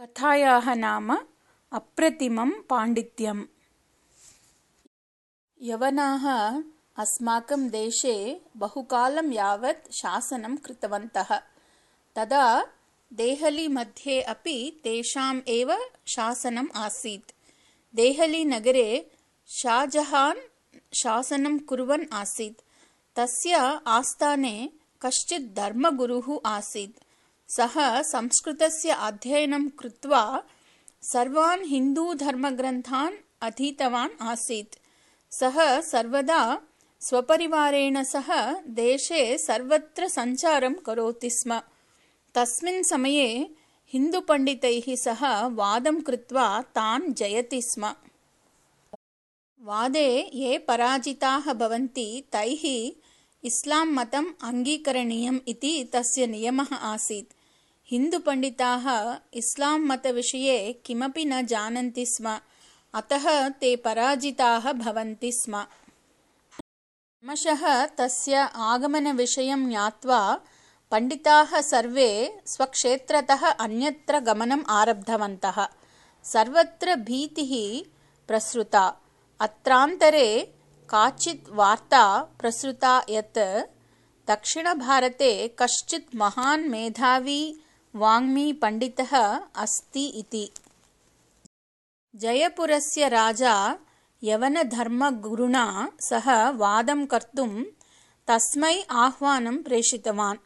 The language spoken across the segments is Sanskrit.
कथायाः नाम अप्रतिमं पाण्डित्यम्। यवनाः अस्माकं देशे बहुकालं यावत् शासनं कृतवन्तः। तदा देहलीमध्ये अपि तेषाम् एव शासनम् आसीत्। देहलीनगरे शाहजहान् शासनं कुर्वन् आसीत्। तस्य आस्थाने कश्चित् धर्मगुरुः आसीत् सः संस्कृतस्य अध्ययनं कृत्वा सर्वान् हिन्दूधर्मग्रन्थान् अधीतवान् आसीत्। सः सर्वदा स्वपरिवारेण सह देशे सर्वत्र सञ्चारं करोति स्म। तस्मिन् समये हिन्दुपण्डितैः सह वादं कृत्वा तान् जयति स्म। वादे ये पराजिताः भवन्ति तैः इस्लां मतम् अङ्गीकरणीयम् इति तस्य नियमः आसीत् हिन्दुपण्डिताः इस्लां मतविषये किमपि न जानन्ति स्म अतः ते पराजिताः भवन्ति स्म। क्रमशः तस्य आगमनविषयं ज्ञात्वा पण्डिताः सर्वे स्वक्षेत्रतः अन्यत्र गमनम् आरब्धवन्तः। सर्वत्र भीतिः प्रसृता। अत्रान्तरे काचित् वार्ता प्रसृता यत् दक्षिणभारते कश्चित् महान् मेधावी वाङ्मी पण्डितः अस्ति इति। जयपुरस्य राजा यवनधर्मगुरुणा सह वादं कर्तुं तस्मै आह्वानं प्रेषितवान्।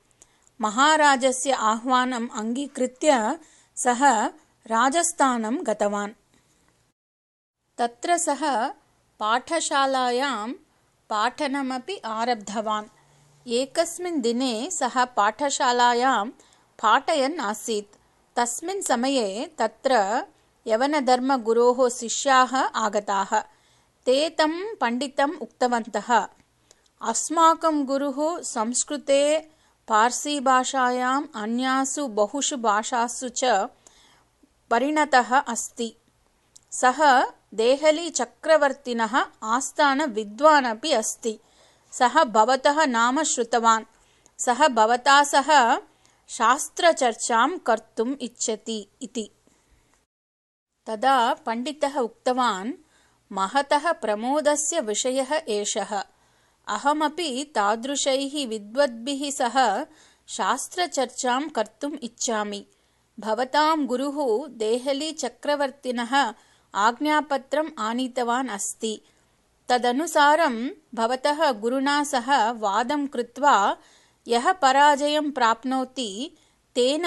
महाराजस्य आह्वानम् अङ्गीकृत्य सः राजस्थानं गतवान्। तत्र सः पाठशालायां पाठनमपि आरब्धवान्। एकस्मिन् दिने सः पाठशालायां पाठयन् आसीत्। तस्मिन् समये तत्र यवनधर्मगुरोः शिष्याः आगताः। ते तं पण्डितम् उक्तवन्तः अस्माकं गुरुः संस्कृते पार्सीभाषायाम् अन्यासु बहुषु भाषासु च परिणतः अस्ति। सः देहलीचक्रवर्तिनः आस्थानविद्वान् अपि अस्ति। सः भवतः नाम श्रुतवान्। सः भवता सह शास्त्रचर्चां कर्तुम् इच्छति इति। तदा पण्डितः उक्तवान् महतः प्रमोदस्य विषयः एषः। अहमपि तादृशैः विद्वद्भिः सह शास्त्रचर्चां कर्तुम् इच्छामि। भवतां गुरुः देहलीचक्रवर्तिनः आज्ञापत्रम् आनीतवान् अस्ति। तदनुसारं भवतः गुरुणा सह वादं कृत्वा यः पराजयं प्राप्नोति तेन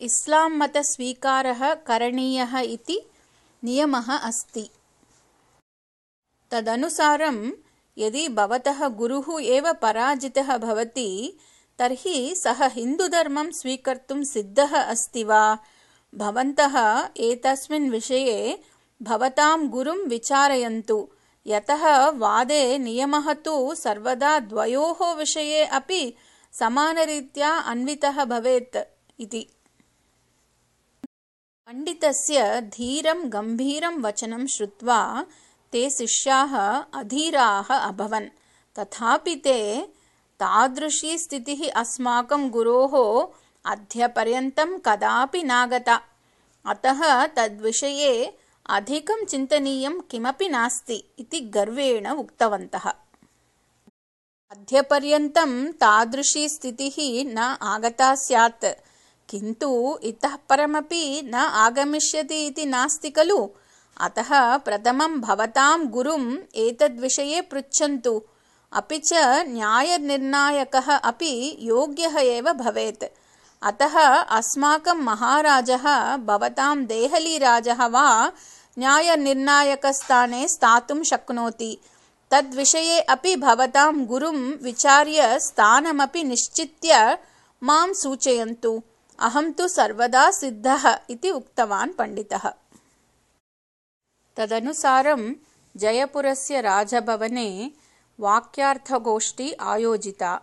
इस्लां मतस्वीकारः करणीयः इति नियमः अस्ति। तदनुसारं यदि भवतः गुरुः एव पराजितः भवति तर्हि सः हिन्दुधर्मं स्वीकर्तुं सिद्धः अस्ति वा? भवन्तः एतस्मिन् विषये भवतां गुरुं विचारयन्तु। यतः वादे नियमः तु सर्वदा द्वयोः विषये अपि समानरीत्या अन्वितः भवेत् इति। पण्डितस्य धीरं गम्भीरं वचनं श्रुत्वा ते शिष्याः अधीराः अभवन्। तथापि ते तादृशी स्थितिः अस्माकं गुरोः अद्यपर्यन्तं कदापि नागता। अतः तद्विषये अधिकं चिन्तनीयं किमपि नास्ति इति गर्वेण उक्तवन्तः अद्यपर्यन्तं तादृशी स्थितिः न आगता स्यात्। किन्तु इतः परमपि न आगमिष्यति इति नास्ति खलु। अतः प्रथमं भवतां गुरुम् एतद्विषये पृच्छन्तु। अपि च न्यायनिर्णायकः अपि योग्यः एव भवेत्। अतः अस्माकं महाराजः भवतां देहलीराजः वा न्यायनिर्णायकस्थाने स्थातुं शक्नोति तद्विषये अपि भवतां गुरुं विचार्य स्थानमपि निश्चित्य मां सूचयन्तु। अहं तु सर्वदा सिद्धः इति उक्तवान् पण्डितः। तदनुसारं जयपुरस्य राजभवने वाक्यार्थगोष्ठी आयोजिता।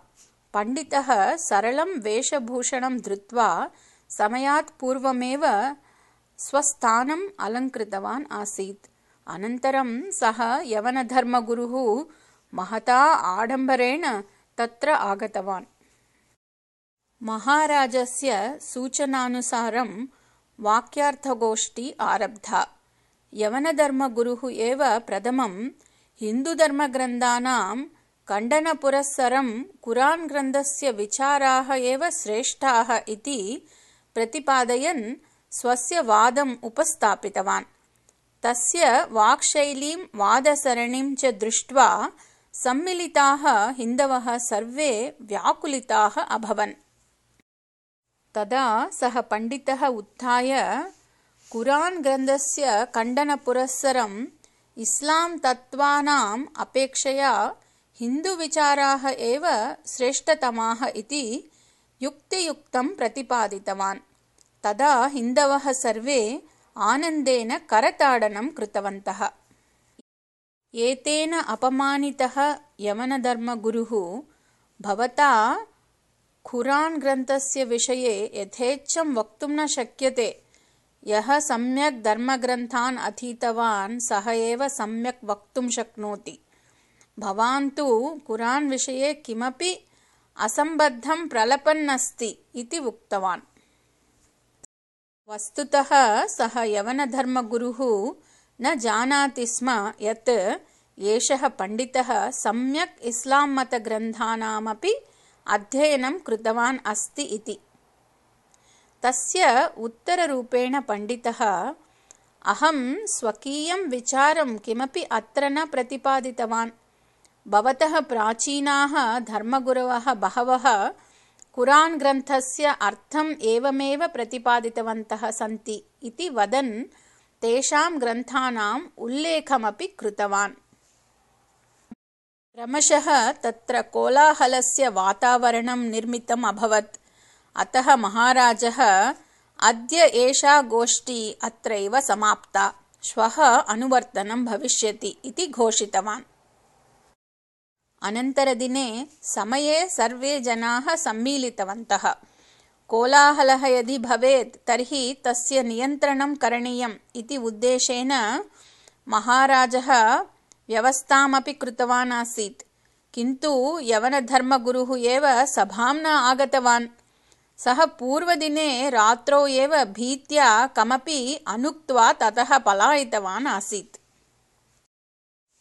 पण्डितः सरलं वेषभूषणं धृत्वा समयात् पूर्वमेव स्वस्थानम् अलङ्कृतवान् आसीत् अनन्तरं सः यवनधर्मगुरुः महता आडम्बरेण तत्र आगतवान्। महाराजस्य सूचनानुसारं वाक्यार्थगोष्ठी आरब्धा। यवनधर्मगुरुः एव प्रथमं हिन्दुधर्मग्रन्थानां खण्डनपुरस्सरं कुरान् ग्रन्थस्य विचाराः एव श्रेष्ठाः इति प्रतिपादयन् स्वस्य वादम् उपस्थापितवान् तस्य वाक्शैलीं वादसरणिं च दृष्ट्वा सम्मिलिताः हिन्दवः सर्वे व्याकुलिताः अभवन्। तदा सः पण्डितः उत्थाय कुरान् ग्रन्थस्य खण्डनपुरस्सरम् इस्लाम् तत्त्वानाम् अपेक्षया हिन्दुविचाराः एव श्रेष्ठतमाः इति युक्तियुक्तं प्रतिपादितवान्। तदा हिन्दवः सर्वे आनन्देन करताडनं कृतवन्तः। एतेन अपमानितः यवनधर्मगुरुः भवता खुरान् ग्रन्थस्य विषये यथेच्छं वक्तुं न शक्यते। यः सम्यक् धर्मग्रन्थान् अधीतवान् सः एव सम्यक् वक्तुं शक्नोति। भवान् तु कुरान् विषये किमपि असम्बद्धं प्रलपन्नस्ति इति उक्तवान् वस्तुतः सः यवनधर्मगुरुः न जानाति स्म यत् एषः पण्डितः सम्यक् इस्लाम् मतग्रन्थानामपि अध्ययनं कृतवान् अस्ति इति। तस्य उत्तररूपेण पण्डितः अहं स्वकीयं विचारं किमपि अत्र न प्रतिपादितवान्। भवतः प्राचीनाः धर्मगुरवः बहवः कुरान् ग्रन्थस्य अर्थम् एवमेव प्रतिपादितवन्तः सन्ति इति वदन् तेषां ग्रन्थानाम् उल्लेखमपि कृतवान्। क्रमशः तत्र कोलाहलस्य वातावरणं निर्मितम् अभवत्। अतः महाराजः अद्य एषा गोष्ठी अत्रैव समाप्ता। श्वः अनुवर्तनं भविष्यति इति घोषितवान् अनन्तरदिने समये सर्वे जनाः सम्मीलितवन्तः। कोलाहलः यदि भवेत् तर्हि तस्य नियन्त्रणं करणीयम् इति उद्देशेन महाराजः व्यवस्थामपि कृतवान् आसीत् किन्तु यवनधर्मगुरुः एव सभां न आगतवान्। सः पूर्वदिने रात्रौ एव भीत्या कमपि अनुक्त्वा ततः पलायितवान् आसीत्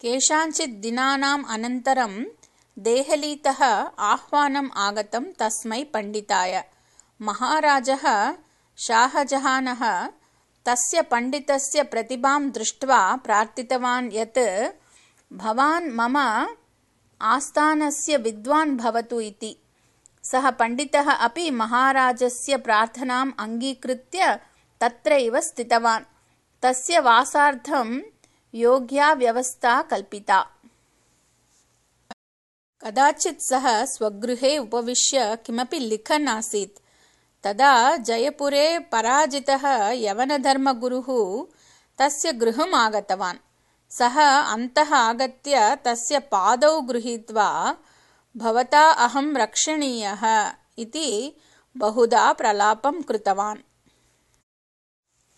केषाञ्चित् दिनानाम् अनन्तरं देहलीतः आह्वानम् आगतं तस्मै पण्डिताय। महाराजः शाहजहानः तस्य पण्डितस्य प्रतिभां दृष्ट्वा प्रार्थितवान् यत् भवान् मम आस्थानस्य विद्वान् भवतु इति। सः पण्डितः अपि महाराजस्य प्रार्थनाम् अङ्गीकृत्य तत्रैव स्थितवान्। तस्य वासार्थं योग्या व्यवस्था कल्पिता। कदाचित् सः स्वगृहे उपविश्य किमपि लिखन् आसीत्। तदा जयपुरे पराजितः यवनधर्मगुरुः तस्य गृहम् आगतवान्। सः अन्तः आगत्य तस्य पादौ गृहीत्वा भवता अहं रक्षणीयः इति बहुधा प्रलापं कृतवान्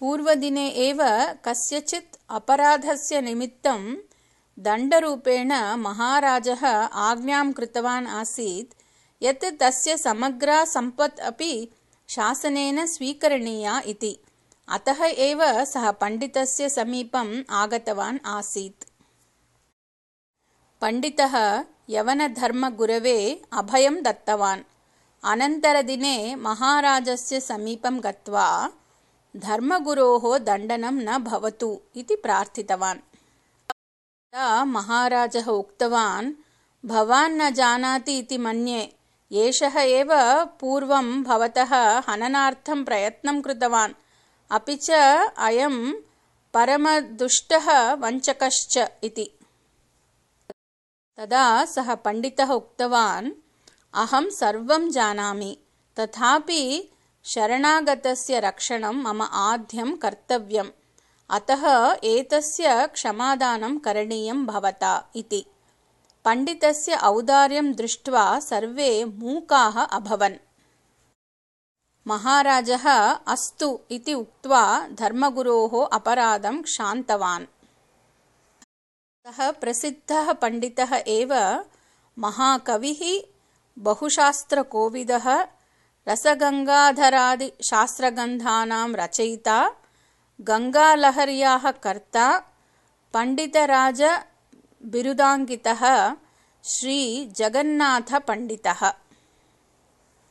पूर्वदिने एव कस्यचित् अपराधस्य निमित्तं दण्डरूपेण महाराजः आज्ञां कृतवान् आसीत् यत् तस्य समग्रा सम्पत् अपि शासनेन स्वीकरणीया इति। अतः एव सः पण्डितस्य समीपम् आगतवान् आसीत्। पण्डितः यवनधर्मगुरवे अभयं दत्तवान्। अनन्तरदिने महाराजस्य समीपं गत्वा धर्मगुरोः दण्डनं न भवतु इति प्रार्थितवान्। तदा महाराजः उक्तवान् भवान् न जानाति इति मन्ये एषः एव पूर्वं भवतः हननार्थं प्रयत्नं कृतवान्। अपि च अयं परमदुष्टः वञ्चकश्च इति। तदा सः पण्डितः उक्तवान् अहं सर्वं जानामि तथापि शरणागतस्य रक्षणं मम आद्यं कर्तव्यम्। अतः एतस्य क्षमादानं करणीयं भवता इति। पण्डितस्य औदार्यं दृष्ट्वा सर्वे मूकाः अभवन्। महाराजः अस्तु इति उक्त्वा धर्मगुरोः अपराधं क्षान्तवान्। सः प्रसिद्धः पण्डितः एव महाकविः बहुशास्त्रकोविदः रसगङ्गाधरादिशास्त्रगन्धानां रचयिता गङ्गालहर्याः कर्ता पण्डितराजबिरुदाङ्कितः श्रीजगन्नाथपण्डितः